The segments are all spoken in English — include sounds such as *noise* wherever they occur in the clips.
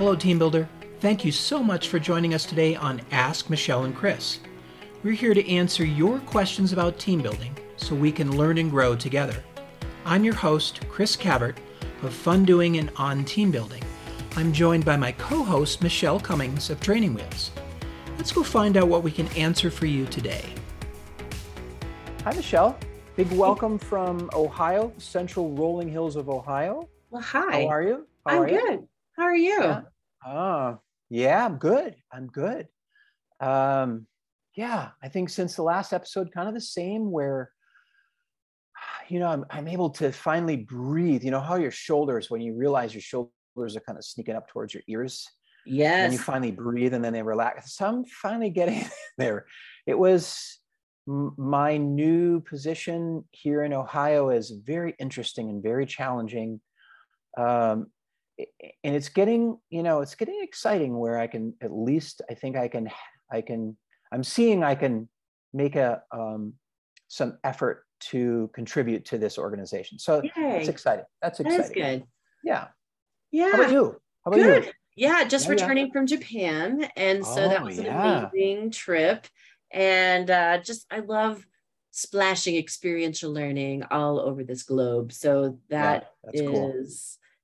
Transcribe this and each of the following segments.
Hello, Team Builder. Thank you so much for joining us today on Ask Michelle and Chris. We're here to answer your questions about team building so we can learn and grow together. I'm your host, Chris Cavert of Fun Doing and On Team Building. I'm joined by my co host, Michelle Cummings of Training Wheels. Let's go find out what we can answer for you today. Hi, Michelle. Big welcome from Ohio, central rolling hills of Ohio. Well, hi. How are you? How I'm are good. You? How are you? Yeah. Uh, yeah, I'm good. I'm good. Um, yeah, I think since the last episode, kind of the same where, you know, I'm, I'm able to finally breathe. You know, how your shoulders, when you realize your shoulders are kind of sneaking up towards your ears. Yes. And you finally breathe and then they relax. So I'm finally getting *laughs* there. It was my new position here in Ohio is very interesting and very challenging. Um, and it's getting, you know, it's getting exciting where I can at least, I think I can, I can, I'm seeing I can make a, um, some effort to contribute to this organization. So Yay. that's exciting. That's exciting. That's good. Yeah. Yeah. How about you? How about good. you? Yeah, just yeah, returning yeah. from Japan. And so oh, that was an yeah. amazing trip and uh, just I love splashing experiential learning all over this globe. So that is cool.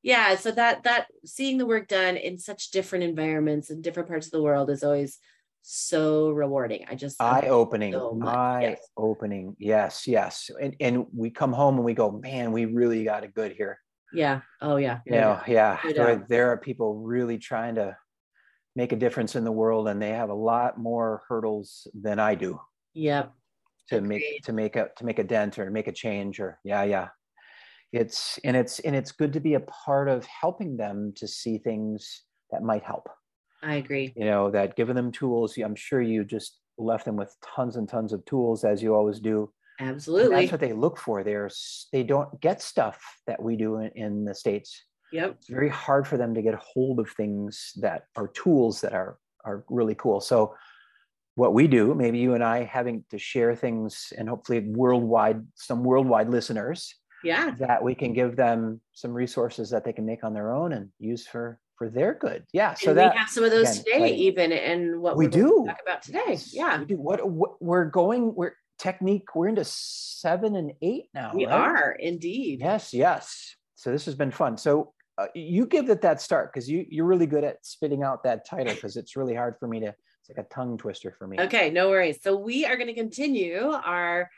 Yeah. So that that seeing the work done in such different environments and different parts of the world is always so rewarding. I just eye opening, so eye opening. Yes, yes. And and we come home and we go, man, we really got it good here. Yeah. Oh yeah. You know, yeah. There, there are people really trying to make a difference in the world and they have a lot more hurdles than I do. Yep. To Agreed. make to make a to make a dent or make a change or yeah, yeah. It's and it's and it's good to be a part of helping them to see things that might help. I agree. You know, that giving them tools, I'm sure you just left them with tons and tons of tools as you always do. Absolutely. And that's what they look for. They're they don't get stuff that we do in, in the States Yep. It's very hard for them to get hold of things that are tools that are are really cool. So what we do, maybe you and I having to share things and hopefully worldwide, some worldwide listeners. Yeah. That we can give them some resources that they can make on their own and use for for their good. Yeah. So and that we have some of those again, today, like, even and what we do talk about today. Yeah. We do. What, what we're going, we're technique, we're into seven and eight now. We right? are indeed. Yes, yes. So this has been fun. So uh, you give it that start because you you're really good at spitting out that title because it's really hard for me to it's like a tongue twister for me okay no worries so we are going to continue our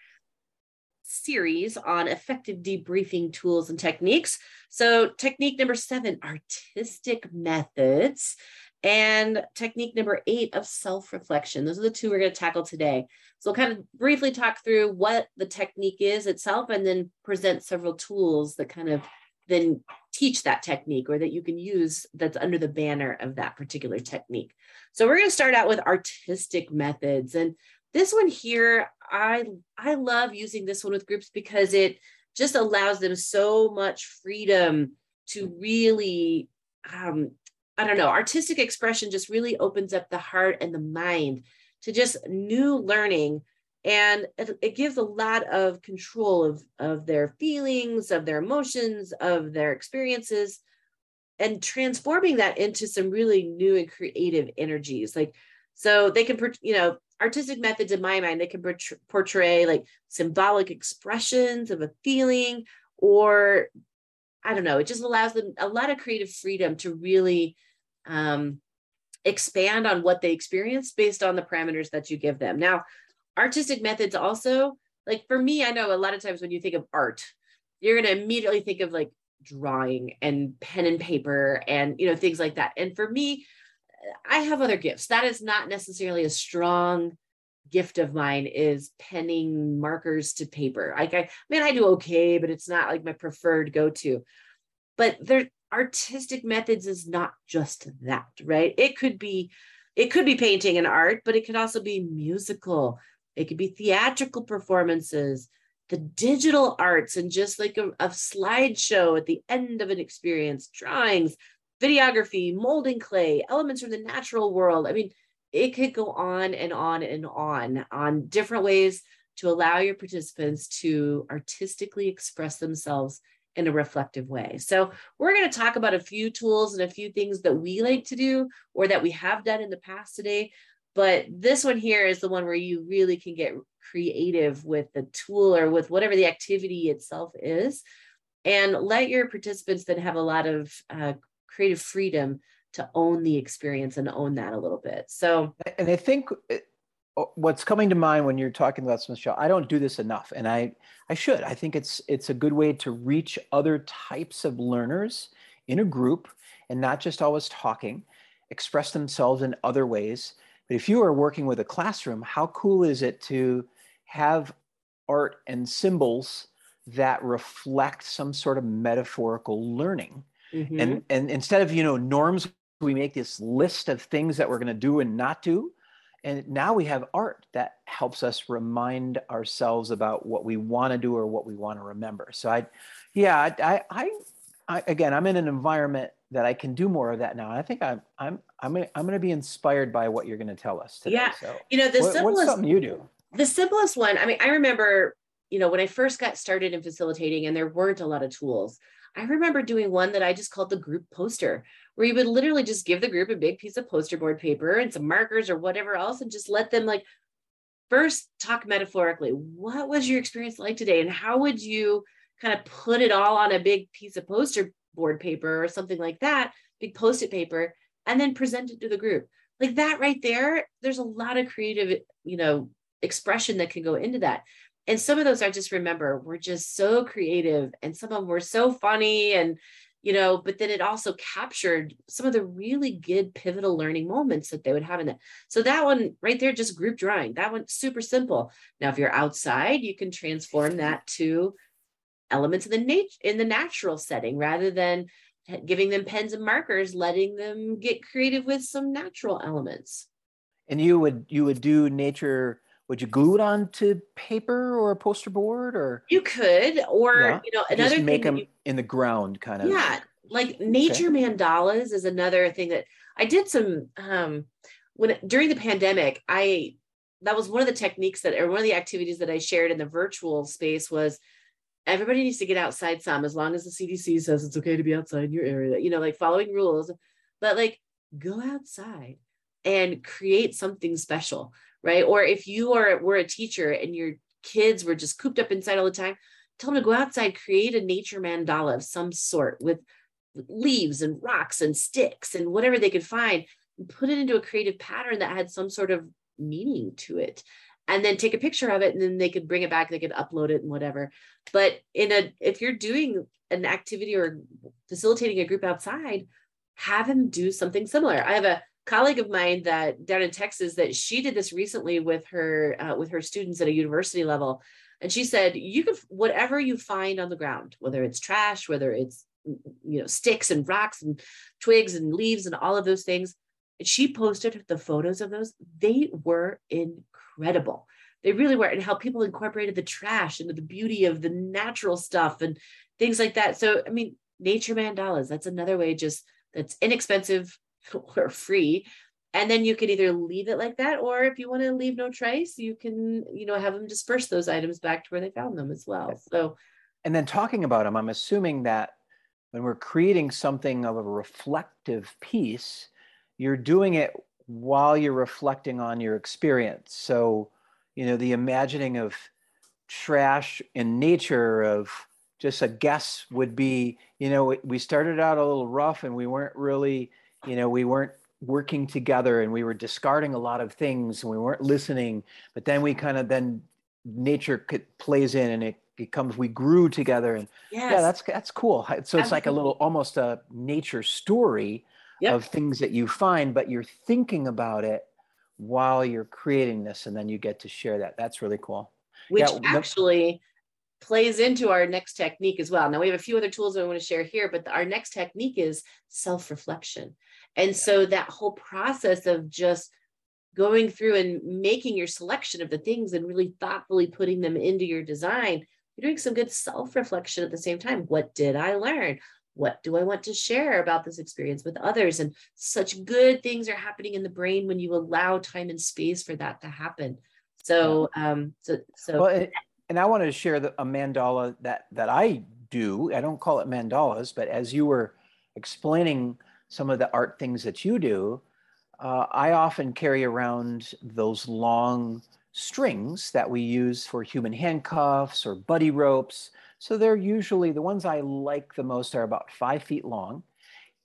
series on effective debriefing tools and techniques so technique number seven artistic methods and technique number eight of self-reflection those are the two we're going to tackle today so we'll kind of briefly talk through what the technique is itself and then present several tools that kind of then teach that technique or that you can use that's under the banner of that particular technique. So we're going to start out with artistic methods. And this one here, I I love using this one with groups because it just allows them so much freedom to really um, I don't know, artistic expression just really opens up the heart and the mind to just new learning. And it, it, gives a lot of control of of their feelings of their emotions of their experiences and transforming that into some really new and creative energies. Like so they can you know artistic methods in my mind they can portray like symbolic expressions of a feeling or i don't know it just allows them a lot of creative freedom to really um, expand on what they experience based on the parameters that you give them. Now artistic methods also like for me i know a lot of times when you think of art you're going to immediately think of like drawing and pen and paper and you know things like that. And for me i have other gifts. That is not necessarily a strong gift of mine is penning markers to paper. Like i, I mean i do okay but it's not like my preferred go-to. But there artistic methods is not just that right? It could be it could be painting and art but it could also be musical. It could be theatrical performances, the digital arts, and just like a, a slideshow at the end of an experience, drawings, videography, molding clay, elements from the natural world. I mean, it could go on and on and on on different ways to allow your participants to artistically express themselves in a reflective way. So, we're going to talk about a few tools and a few things that we like to do or that we have done in the past today. But this one here is the one where you really can get creative with the tool or with whatever the activity itself is. And let your participants then have a lot of uh, creative freedom to own the experience and own that a little bit. So, and I think uh, what's coming to mind when you're talking about Smith Shell, I don't do this enough, and I I should. I think it's it's a good way to reach other types of learners in a group and not just always talking, express themselves in other ways. But if you are working with a classroom, how cool is it to have art and symbols that reflect some sort of metaphorical learning? Mm-hmm. And and instead of you know norms, we make this list of things that we're going to do and not do and now we have art that helps us remind ourselves about what we want to do or what we want to remember. So i yeah I, I, I again i'm in an environment that i can do more of that now i think i'm i'm i'm gonna, I'm going to be inspired by what you're going to tell us today yeah. so. You know the what, simplest, what's something you do? the simplest one i mean i remember you know when i first got started in facilitating and there weren't a lot of tools I remember doing one that I just called the group poster, where you would literally just give the group a big piece of poster board paper and some markers or whatever else and just let them like first talk metaphorically. What was your experience like today? And how would you kind of put it all on a big piece of poster board paper or something like that, big post it paper, and then present it to the group? Like that right there, there's a lot of creative, you know, expression that can go into that and some of those I just remember were just so creative and some of them were so funny and you know but then it also captured some of the really good pivotal learning moments that they would have in it. So that one right there just group drawing that one super simple. Now if you're outside you can transform that to elements in the nature in the natural setting rather than giving them pens and markers letting them get creative with some natural elements. And you would you would do nature would you glue it onto paper or a poster board or you could or yeah. you know another just make them you, in the ground kind of yeah like nature okay. mandalas is another thing that i did some um when during the pandemic i that was one of the techniques that or one of the activities that i shared in the virtual space was everybody needs to get outside some as long as the cdc says it's okay to be outside in your area you know like following rules but like go outside and create something special right? Or if you are were a teacher and your kids were just cooped up inside all the time, tell them to go outside, create a nature mandala of some sort with leaves and rocks and sticks and whatever they could find, and put it into a creative pattern that had some sort of meaning to it. And then take a picture of it, and then they could bring it back. They could upload it and whatever. But in a, if you're doing an activity or facilitating a group outside, have them do something similar. I have a colleague of mine that down in Texas that she did this recently with her uh, with her students at a university level. And she said you can whatever you find on the ground whether it's trash whether it's you know sticks and rocks and twigs and leaves and all of those things. And she posted the photos of those. They were incredible. They really were and how people incorporated the trash into the beauty of the natural stuff and things like that. So i mean nature mandalas that's another way just that's inexpensive *laughs* or free. And then you can either leave it like that or if you want to leave no trace you can you know have them disperse those items back to where they found them as well. So and then talking about them i'm assuming that when we're creating something of a reflective piece you're doing it while you're reflecting on your experience. So you know the imagining of trash in nature of just a guess would be you know we started out a little rough and we weren't really you know we weren't working together and we were discarding a lot of things and we weren't listening but then we kind of then nature plays in and it becomes we grew together and yes. yeah that's that's cool so it's Absolutely. like a little almost a nature story yep. of things that you find but you're thinking about it while you're creating this and then you get to share that that's really cool which yeah, actually plays into our next technique as well now we have a few other tools i want to share here but our next technique is self-reflection and so that whole process of just going through and making your selection of the things and really thoughtfully putting them into your design, you're doing some good self reflection at the same time. What did I learn? What do I want to share about this experience with others? And such good things are happening in the brain when you allow time and space for that to happen. So, um, so, so. Well, and I want to share the, a mandala that that I do. I don't call it mandalas, but as you were explaining some of the art things that you do, uh, I often carry around those long strings that we use for human handcuffs or buddy ropes. So they're usually the ones I like the most are about five feet long.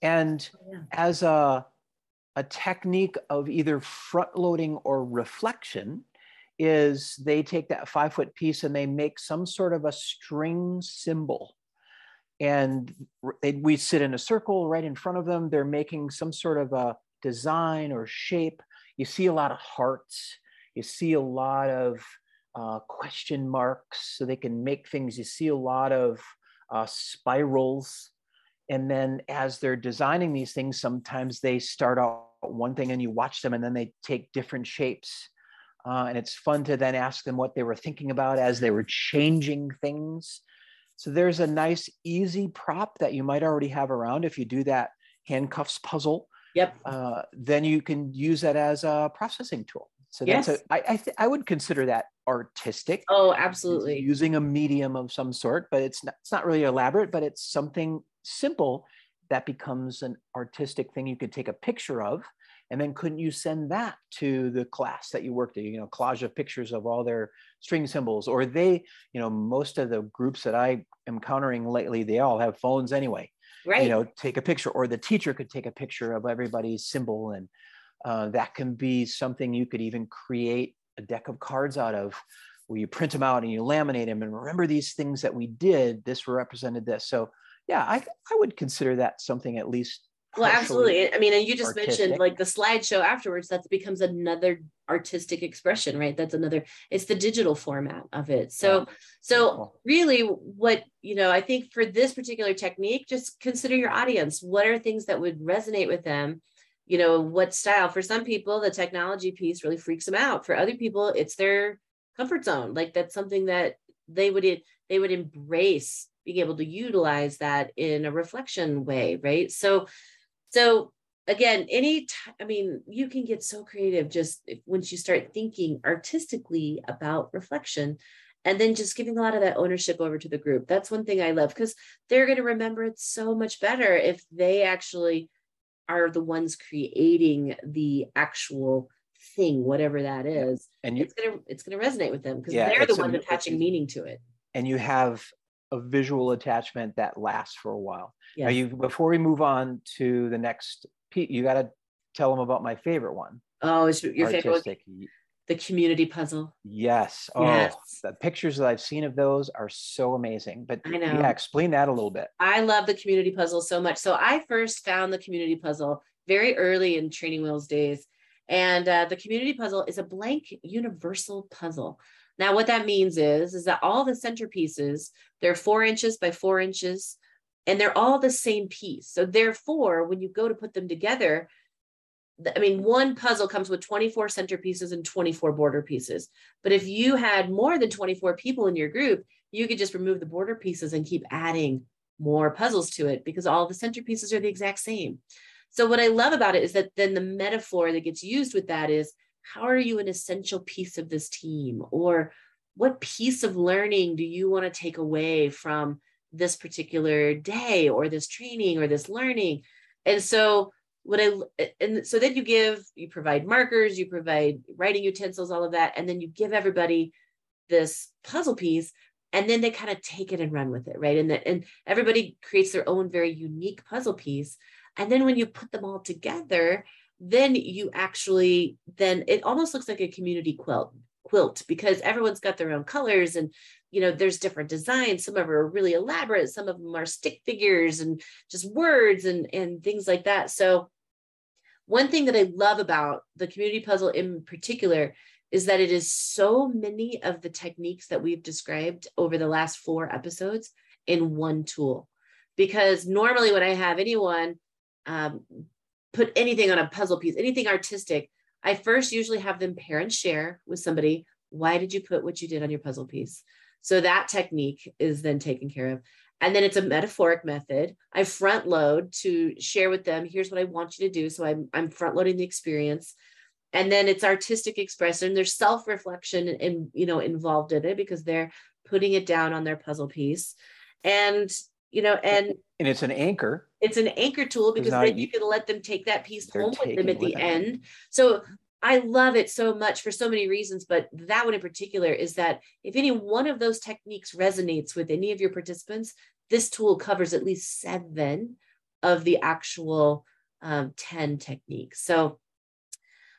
And oh, yeah. as a, a technique of either front loading or reflection, is they take that five foot piece and they make some sort of a string symbol and we sit in a circle right in front of them. They're making some sort of a design or shape. You see a lot of hearts. You see a lot of uh, question marks so they can make things. You see a lot of uh, spirals. And then as they're designing these things sometimes they start out one thing and you watch them and then they take different shapes. Uh, and it's fun to then ask them what they were thinking about as they were changing things so there's a nice easy prop that you might already have around if you do that handcuffs puzzle yep uh, then you can use that as a processing tool so that's yes. a, I, I, th- I would consider that artistic. Oh, absolutely. Using a medium of some sort, but it's not, it's not really elaborate, but it's something simple that becomes an artistic thing you could take a picture of. And then couldn't you send that to the class that you worked at, you know, collage of pictures of all their string symbols, or they, you know, most of the groups that I am encountering lately, they all have phones anyway. Right. You know, take a picture, or the teacher could take a picture of everybody's symbol and uh, that can be something you could even create a deck of cards out of where you print them out and you laminate them and remember these things that we did this represented this so yeah i, I would consider that something at least well absolutely. i mean and you just artistic. mentioned like the slideshow afterwards that becomes another artistic expression right? That's another it's the digital format of it. So yeah. so really what you know i think for this particular technique just consider your audience. What are things that would resonate with them? You know what style? For some people the technology piece really freaks them out. For other people it's their comfort zone. Like that's something that they would they would embrace being able to utilize that in a reflection way right? So so again any t- I mean you can get so creative just once you start thinking artistically about reflection and then just giving a lot of that ownership over to the group that's one thing i love because they're going to remember it so much better if they actually are the ones creating the actual thing, whatever that is. And you, it's gonna it's gonna resonate with them because yeah, they're the ones attaching meaning to it. And you have a visual attachment that lasts for a while. Yes. Now you before we move on to the next you got to tell them about my favorite one. Oh, it's your Artistic. favorite the community puzzle. Yes. Oh, yes. the pictures that I've seen of those are so amazing. But I know. Yeah, explain that a little bit. I love the community puzzle so much. So I first found the community puzzle very early in Training Wheels days. And uh, the community puzzle is a blank universal puzzle. Now, what that means is, is that all the centerpieces, they're four inches by four inches, and they're all the same piece. So therefore, when you go to put them together, I mean, one puzzle comes with 24 centerpieces and 24 border pieces. But if you had more than 24 people in your group, you could just remove the border pieces and keep adding more puzzles to it because all the centerpieces are the exact same. So, what I love about it is that then the metaphor that gets used with that is how are you an essential piece of this team? Or what piece of learning do you want to take away from this particular day or this training or this learning? And so, what I and so then you give you provide markers, you provide writing utensils, all of that, and then you give everybody this puzzle piece, and then they kind of take it and run with it, right? And that and everybody creates their own very unique puzzle piece, and then when you put them all together, then you actually then it almost looks like a community quilt quilt because everyone's got their own colors and you know there's different designs some of them are really elaborate some of them are stick figures and just words and and things like that so one thing that I love about the community puzzle in particular is that it is so many of the techniques that we've described over the last four episodes in one tool. Because normally, when I have anyone um, put anything on a puzzle piece, anything artistic, I first usually have them pair and share with somebody. Why did you put what you did on your puzzle piece? So that technique is then taken care of. And then it's a metaphoric method. I front load to share with them, here's what I want you to do. So I'm, I'm front loading the experience. And then it's artistic expression. There's self-reflection and, you know involved in it because they're putting it down on their puzzle piece. And, you know, and and it's an anchor. It's an anchor tool because then you, can let them take that piece home with them at the end. So I love it so much for so many reasons, but that one in particular is that if any one of those techniques resonates with any of your participants, this tool covers at least seven of the actual um, 10 techniques. So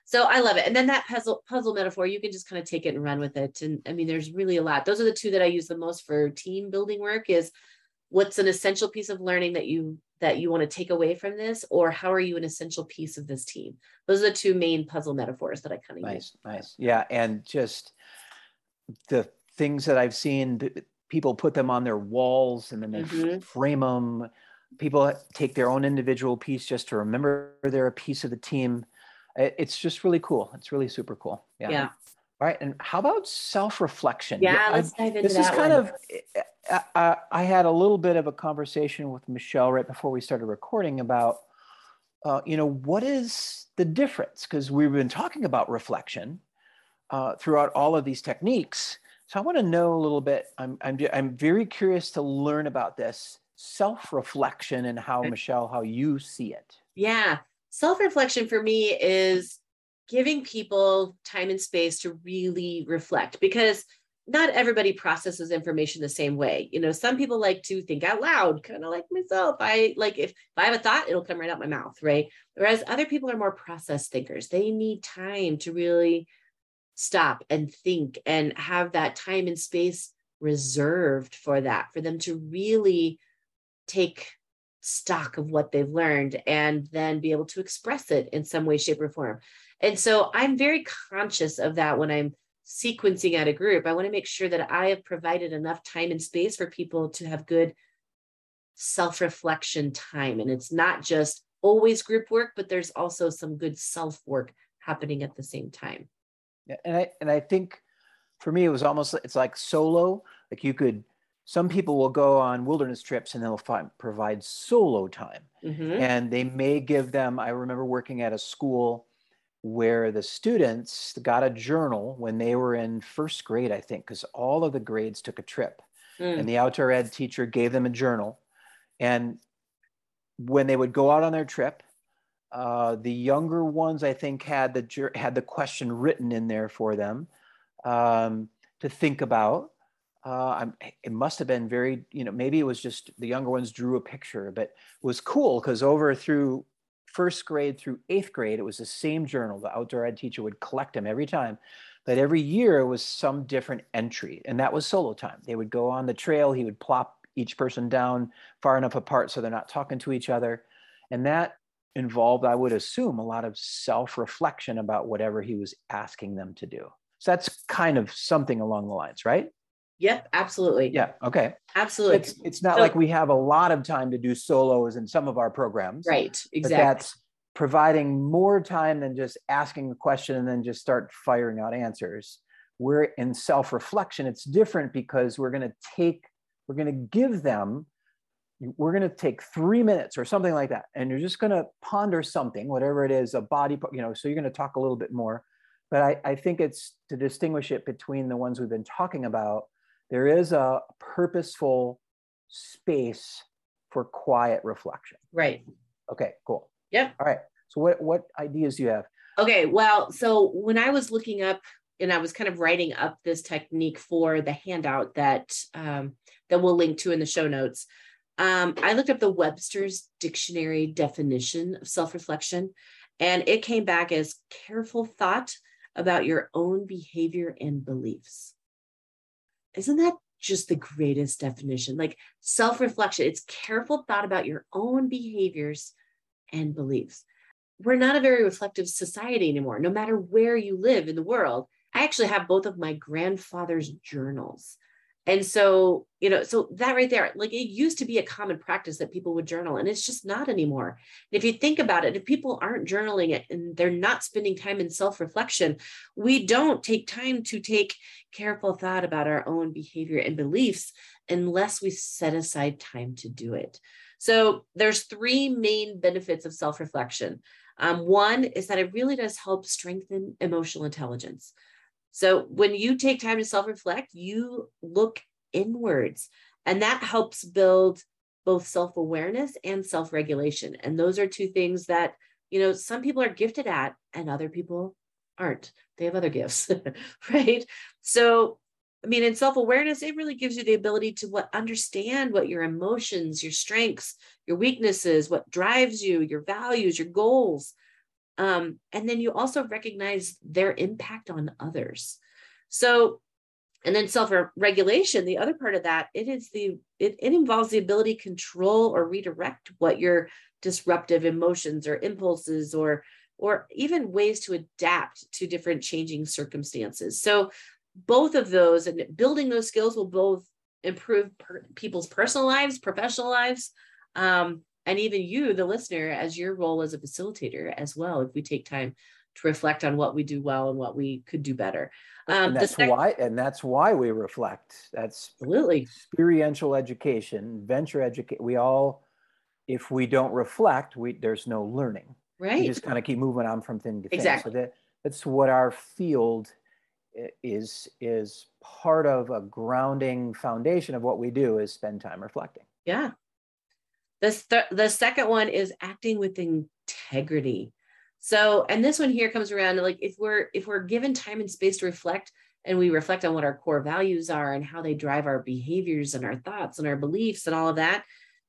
so I love it. And then that puzzle puzzle metaphor, you can just kind of take it and run with it. And I mean, there's really a lot. Those are the two that I use the most for team building work is what's an essential piece of learning that you that you want to take away from this? Or how are you an essential piece of this team? Those are the two main puzzle metaphors that i kind of nice use. nice. Yeah and just the things that i've seen people put them on their walls and then they mm-hmm. frame them people take their own individual piece just to remember they're a piece of the team. It's just really cool. It's really super cool. Yeah, yeah. All right. And how about self reflection? Yeah, let's dive into this is kind one. of, I, eh, eh, uh, I, had a little bit of a conversation with Michelle right before we started recording about, uh, you know, what is the difference? Because we've been talking about reflection uh, throughout all of these techniques. So I want to know a little bit. I'm, I'm, I'm very curious to learn about this self reflection and how, okay. Michelle, how you see it. Yeah. Self reflection for me is giving people time and space to really reflect because not everybody processes information the same way. You know, some people like to think out loud, kind of like myself. I like if, if I have a thought, it'll come right out my mouth, right? Whereas other people are more process thinkers. They need time to really stop and think and have that time and space reserved for that, for them to really take stock of what they've learned and then be able to express it in some way, shape, or form. And so I'm very conscious of that when I'm sequencing at a group. I want to make sure that I have provided enough time and space for people to have good self reflection time. And it's not just always group work, but there's also some good self work happening at the same time. Yeah, and I and I think for me it was almost it's like solo. Like you could some people will go on wilderness trips and they'll find, provide solo time. Mm-hmm. And they may give them, I remember working at a school where the students got a journal when they were in first grade, I think, because all of the grades took a trip. Mm. And the outdoor ed teacher gave them a journal. And when they would go out on their trip, uh, the younger ones, I think, had the had the question written in there for them um, to think about. Uh, it must have been very, you know, maybe it was just the younger ones drew a picture, but it was cool because over through first grade through eighth grade, it was the same journal. The outdoor ed teacher would collect them every time. But every year was some different entry, and that was solo time. They would go on the trail, he would plop each person down far enough apart so they're not talking to each other. And that involved, I would assume, a lot of self reflection about whatever he was asking them to do. So that's kind of something along the lines, right? Yep, absolutely. Yeah. Okay. Absolutely. It's, it's not so, like we have a lot of time to do solos in some of our programs. Right. Exactly. that's providing more time than just asking a question and then just start firing out answers. We're in self reflection. It's different because we're going to take, we're going to give them, we're going to take three minutes or something like that. And you're just going to ponder something, whatever it is, a body, you know, so you're going to talk a little bit more. But I, I think it's to distinguish it between the ones we've been talking about there is a purposeful space for quiet reflection. Right. Okay, cool. Yep. All right. So what what ideas do you have? Okay, well, so when I was looking up and I was kind of writing up this technique for the handout that um, that we'll link to in the show notes, um, I looked up the Webster's dictionary definition of self-reflection, and it came back as careful thought about your own behavior and beliefs isn't that just the greatest definition? Like self reflection, it's careful thought about your own behaviors and beliefs. We're not a very reflective society anymore, no matter where you live in the world. I actually have both of my grandfather's journals and so, you know, so that right there, like it used to be a common practice that people would journal, and it's just not anymore. And if you think about it, if people aren't journaling it and they're not spending time in self reflection, we don't take time to take careful thought about our own behavior and beliefs unless we set aside time to do it. So there's three main benefits of self reflection. Um, one is that it really does help strengthen emotional intelligence. So when you take time to self reflect, you look inwards And that helps build both self awareness and self regulation. And those are two things that, you know, some people are gifted at and other people aren't. They have other gifts, *laughs* right? So, I mean, in self awareness, it really gives you the ability to what understand what your emotions, your strengths, your weaknesses, what drives you, your values, your goals. Um, and then you also recognize their impact on others. So, and then self-regulation, the other part of that, it is the it, it involves the ability to control or redirect what your disruptive emotions or impulses or or even ways to adapt to different changing circumstances. So both of those and building those skills will both improve per, people's personal lives, professional lives, um, and even you, the listener, as your role as a facilitator as well. If we take time to reflect on what we do well and what we could do better. Um, and that's why, and that's why we reflect. That's absolutely experiential education, adventure education. We all, if we don't reflect, we there's no learning. Right. We just kind of keep moving on from thing to thing. Exactly. So that, that's what our field is is part of a grounding foundation of what we do is spend time reflecting. Yeah. The, th- the second one is acting with integrity. So, and this one here comes around like if we're if we're given time and space to reflect and we reflect on what our core values are and how they drive our behaviors and our thoughts and our beliefs and all of that,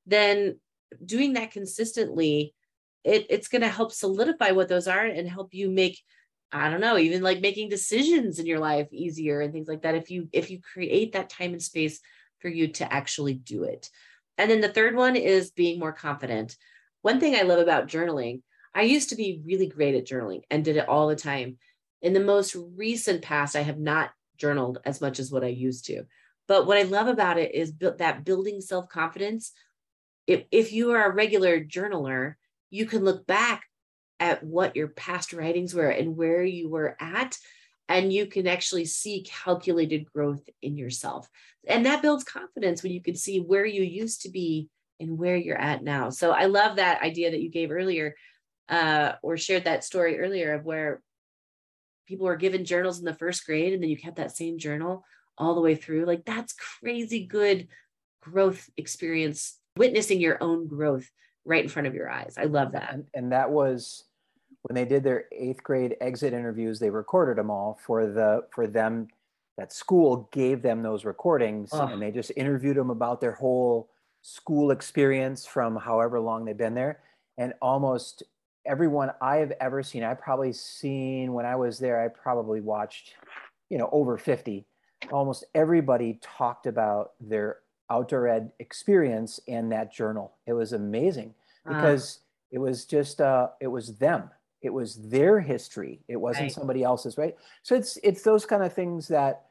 then doing that consistently, it, it's going to help solidify what those are and help you make I don't know, even like making decisions in your life easier and things like that. If you if you create that time and space for you to actually do it. And then the third one is being more confident. One thing I love about journaling I used to be really great at journaling and did it all the time. In the most recent past, I have not journaled as much as what I used to. But what I love about it is that building self confidence. If, if you are a regular journaler, you can look back at what your past writings were and where you were at, and you can actually see calculated growth in yourself. And that builds confidence when you can see where you used to be and where you're at now. So I love that idea that you gave earlier uh, or shared that story earlier of where people were given journals in the first grade and then you kept that same journal all the way through. Like that's crazy good growth experience, witnessing your own growth right in front of your eyes. I love that. And, and that was when they did their eighth grade exit interviews, they recorded them all for the for them that school gave them those recordings oh. and they just interviewed them about their whole school experience from however long they've been there and almost everyone I have ever seen, I probably seen when I was there, I probably watched, you know, over 50. Almost everybody talked about their outdoor ed experience in that journal. It was amazing because it was just uh, it was them. It was their history. It wasn't right. somebody else's, right? So it's it's those kind of things that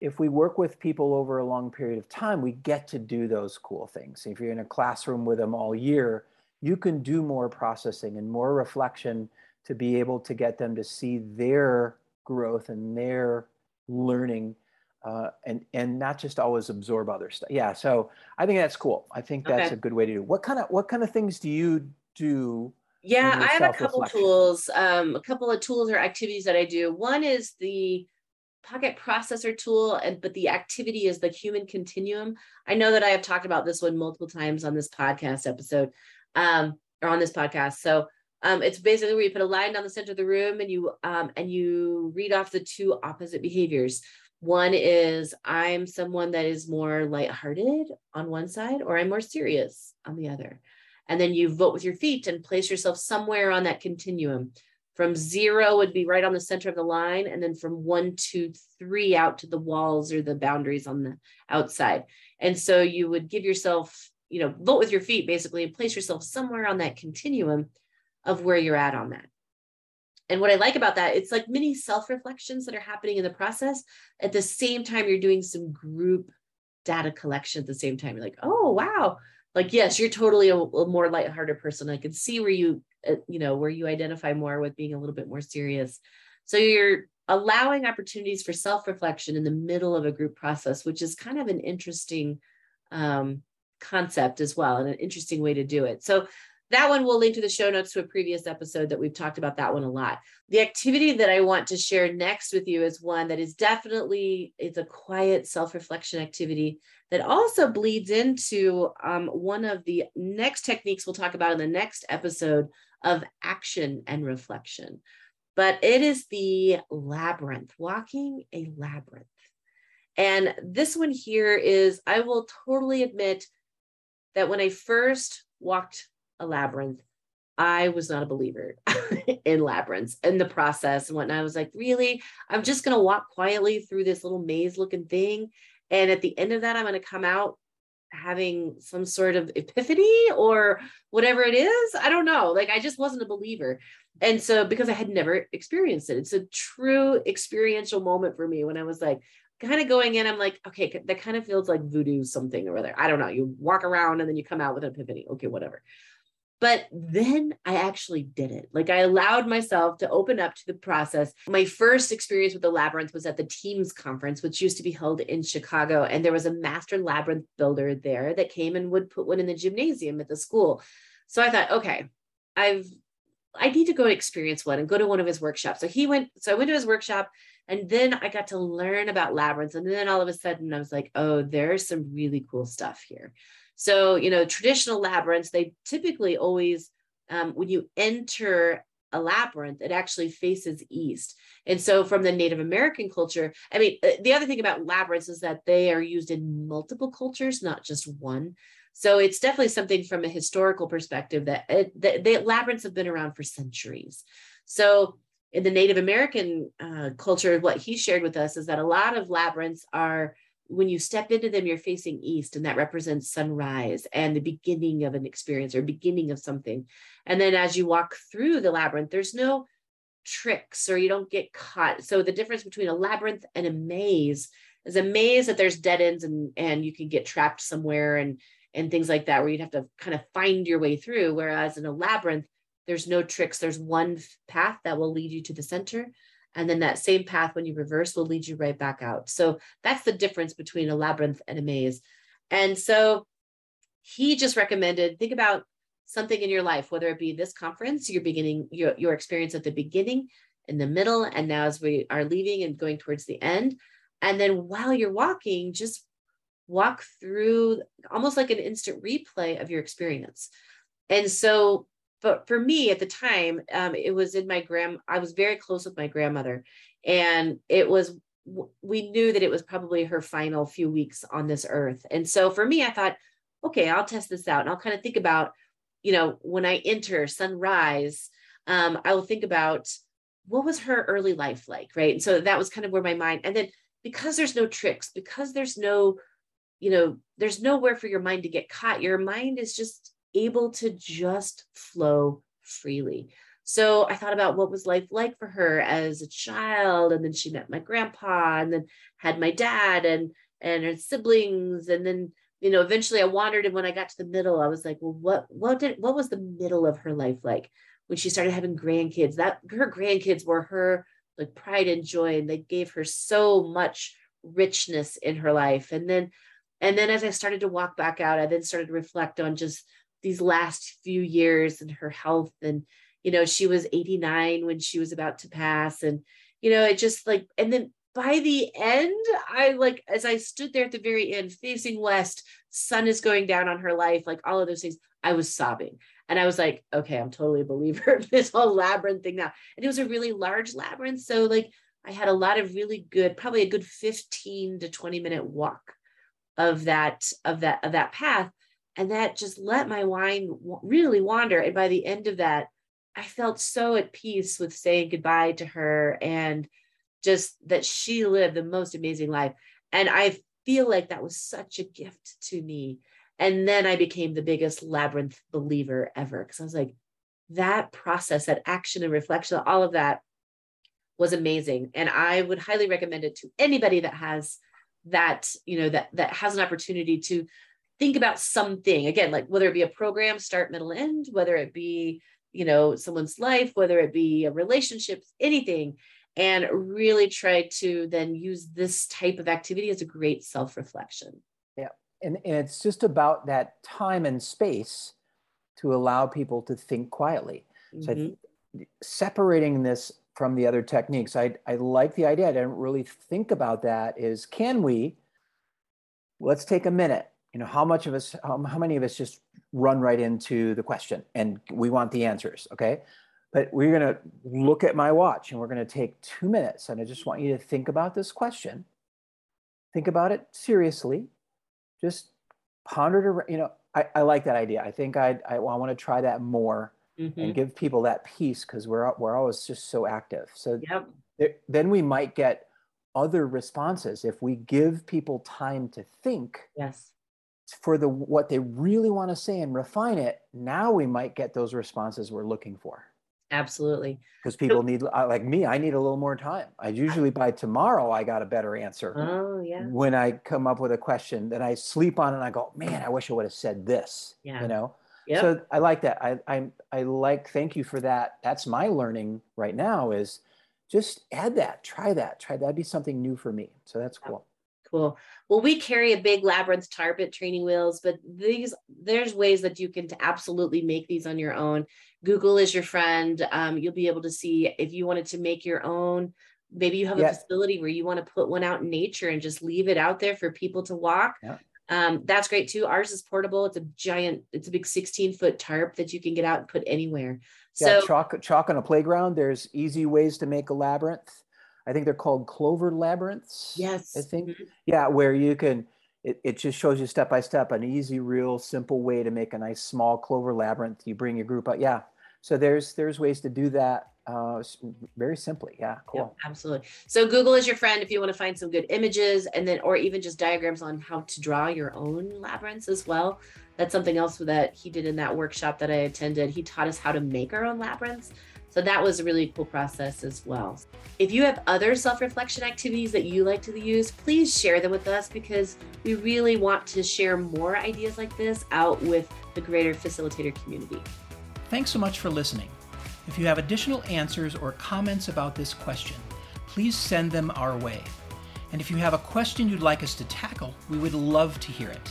if we work with people over a long period of time, we get to do those cool things. If you're in a classroom with them all year, you can do more processing and more reflection to be able to get them to see their growth and their learning uh, and and not just always absorb other stuff. Yeah, so I think that's cool. I think that's okay. a good way to do. What kind of what kind of things do you do? Yeah, I have a couple tools, um, a couple of tools or activities that I do. One is the pocket processor tool, and but the activity is the human continuum. I know that I have talked about this one multiple times on this podcast episode um, or on this podcast. So um, it's basically where you put a line down the center of the room and you um, and you read off the two opposite behaviors. One is I'm someone that is more lighthearted on one side, or I'm more serious on the other. And then you vote with your feet and place yourself somewhere on that continuum. From zero would be right on the center of the line, and then from one, two, three out to the walls or the boundaries on the outside. And so you would give yourself you know, vote with your feet basically and place yourself somewhere on that continuum of where you're at on that. And what I like about that, it's like mini self reflections that are happening in the process. At the same time, you're doing some group data collection at the same time. You're like, oh, wow. Like, yes, you're totally a, a more lighthearted person. I can see where you, uh, you know, where you identify more with being a little bit more serious. So you're allowing opportunities for self reflection in the middle of a group process, which is kind of an interesting um, concept as well and an interesting way to do it. So that one will link to the show notes to a previous episode that we've talked about that one a lot. The activity that I want to share next with you is one that is definitely it's a quiet self-reflection activity that also bleeds into um, one of the next techniques we'll talk about in the next episode of action and reflection. But it is the labyrinth, walking a labyrinth. And this one here is, I will totally admit that when I first walked a labyrinth, I was not a believer *laughs* in labyrinths in the process and whatnot. I was like, really? I'm just going to walk quietly through this little maze looking thing. And at the end of that, I'm going to come out having some sort of epiphany or whatever it is. I don't know. Like, I just wasn't a believer. And so, because I had never experienced it, it's a true experiential moment for me when I was like, kind of going in, I'm like, okay, that kind of feels like voodoo something or other. I don't know. You walk around and then you come out with an epiphany. Okay, whatever. But then I actually did it. Like I allowed myself to open up to the process. My first experience with the labyrinth was at the Teams conference, which used to be held in Chicago. And there was a master labyrinth builder there that came and would put one in the gymnasium at the school. So I thought, okay, I've I need to go and experience one and go to one of his workshops. So he went, so I went to his workshop and then I got to learn about labyrinths. And then all of a sudden I was like, oh, there's some really cool stuff here. So, you know, traditional labyrinths, they typically always, um, when you enter a labyrinth, it actually faces east. And so, from the Native American culture, I mean, uh, the other thing about labyrinths is that they are used in multiple cultures, not just one. So, it's definitely something from a historical perspective that it, the, the labyrinths have been around for centuries. So, in the Native American uh, culture, what he shared with us is that a lot of labyrinths are when you step into them, you're facing east, and that represents sunrise and the beginning of an experience or beginning of something. And then as you walk through the labyrinth, there's no tricks or you don't get caught. So the difference between a labyrinth and a maze is a maze that there's dead ends and and you can get trapped somewhere and and things like that where you'd have to kind of find your way through. Whereas in a labyrinth, there's no tricks. There's one path that will lead you to the center and then that same path, when you reverse, will lead you right back out. So that's the difference between a labyrinth and a maze. And so he just recommended think about something in your life, whether it be this conference, your beginning, your, your experience at the beginning, in the middle, and now as we are leaving and going towards the end. And then while you're walking, just walk through almost like an instant replay of your experience. And so but for me at the time um, it was in my grand i was very close with my grandmother and it was we knew that it was probably her final few weeks on this earth. And so for me i thought okay i'll test this out and i'll kind of think about you know when i enter sunrise um, i will think about what was her early life like right? And so that was kind of where my mind and then because there's no tricks because there's no you know there's nowhere for your mind to get caught your mind is just able to just flow freely. So I thought about what was life like for her as a child, and then she met my grandpa, and then had my dad and and her siblings, and then you know eventually I wandered, and when I got to the middle, I was like, well, what what did what was the middle of her life like when she started having grandkids? That her grandkids were her like pride and joy, and they gave her so much richness in her life, and then and then as I started to walk back out, I then started to reflect on just these last few years and her health. And you know she was 89 when she was about to pass. And you know it just like and then by the end i like as i stood there at the very end facing west sun is going down on her life like all of those things i was sobbing. And i was like okay i'm totally a believer of this whole labyrinth thing now. And it was a really large labyrinth. So like i had a lot of really good probably a good 15 to 20 minute walk of that of that of that path and that just let my mind really wander and by the end of that i felt so at peace with saying goodbye to her and just that she lived the most amazing life. And i feel like that was such a gift to me. And then i became the biggest labyrinth believer ever because i was like that process that action and reflection all of that was amazing. And i would highly recommend it to anybody that has that you know that that has an opportunity to think about something again like whether it be a program start middle end whether it be you know someone's life whether it be a relationship anything and really try to then use this type of activity as a great self-reflection yeah and, and it's just about that time and space to allow people to think quietly. So I Mhm. th- separating this from the other techniques, I, I like the idea. I didn't really think about that is can we, let's take a minute. You know, how much of us, how, how many of us just run right into the question and we want the answers, okay? But we're going to look at my watch and we're going to take two minutes and I just want you to think about this question. Think about it seriously. Just ponder it around, you know, I, I like that idea. I think I'd, I, want to try that more Mhm. and give people that peace because we're we're always just so active. So Yep. there, then we might get other responses if we give people time to think Yes. For the what they really want to say and refine it. Now we might get those responses we're looking for Absolutely. because people need uh, like me. I need a little more time. I usually by tomorrow I got a better answer. Oh yeah. When I come up with a question, then I sleep on it and I go, man, I wish I would have said this. Yeah. You know. Yep. So I like that. I, I I like. Thank you for that. That's my learning right now. Is just add that. Try that. Try that'd be something new for me. So that's cool. Cool. Well, we carry a big labyrinth tarp at Training Wheels, but these there's ways that you can absolutely make these on your own. Google is your friend. Um, you'll be able to see if you wanted to make your own. Maybe you have a facility where you want to put one out in nature and just leave it out there for people to walk. Yeah. Um, that's great too. Ours is portable. It's a giant, it's a big 16 foot tarp that you can get out and put anywhere. Yeah, So chalk chalk on a playground. There's easy ways to make a labyrinth. I think they're called clover labyrinths. yes, I think. Mhm. Yeah, where you can. It, it just shows you step by step an easy, real simple way to make a nice small clover labyrinth. You bring your group out. Yeah. So there's there's ways to do that uh, very simply. Yeah. Cool. Yep, absolutely. So Google is your friend if you want to find some good images and then or even just diagrams on how to draw your own labyrinths as well. That's something else that he did in that workshop that I attended. He taught us how to make our own labyrinths. So that was a really cool process as well. If you have other self-reflection activities that you like to use, please share them with us because we really want to share more ideas like this out with the greater facilitator community. Thanks so much for listening. If you have additional answers or comments about this question, please send them our way. And if you have a question you'd like us to tackle, we would love to hear it.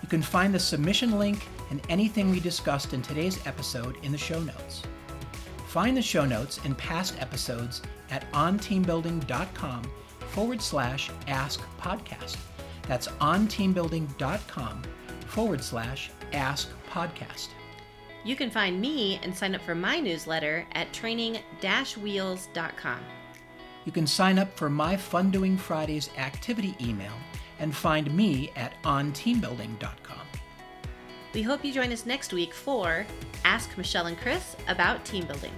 You can find the submission link and anything we discussed in today's episode in the show notes. Find the show notes and past episodes at onteambuilding.com forward slash ask podcast. That's onteambuilding.com forward slash ask podcast. You can find me and sign up for my newsletter at training-wheels.com. You can sign up for my Fun Doing Fridays activity email and find me at onteambuilding.com. We hope you join us next week for Ask Michelle and Chris about team building.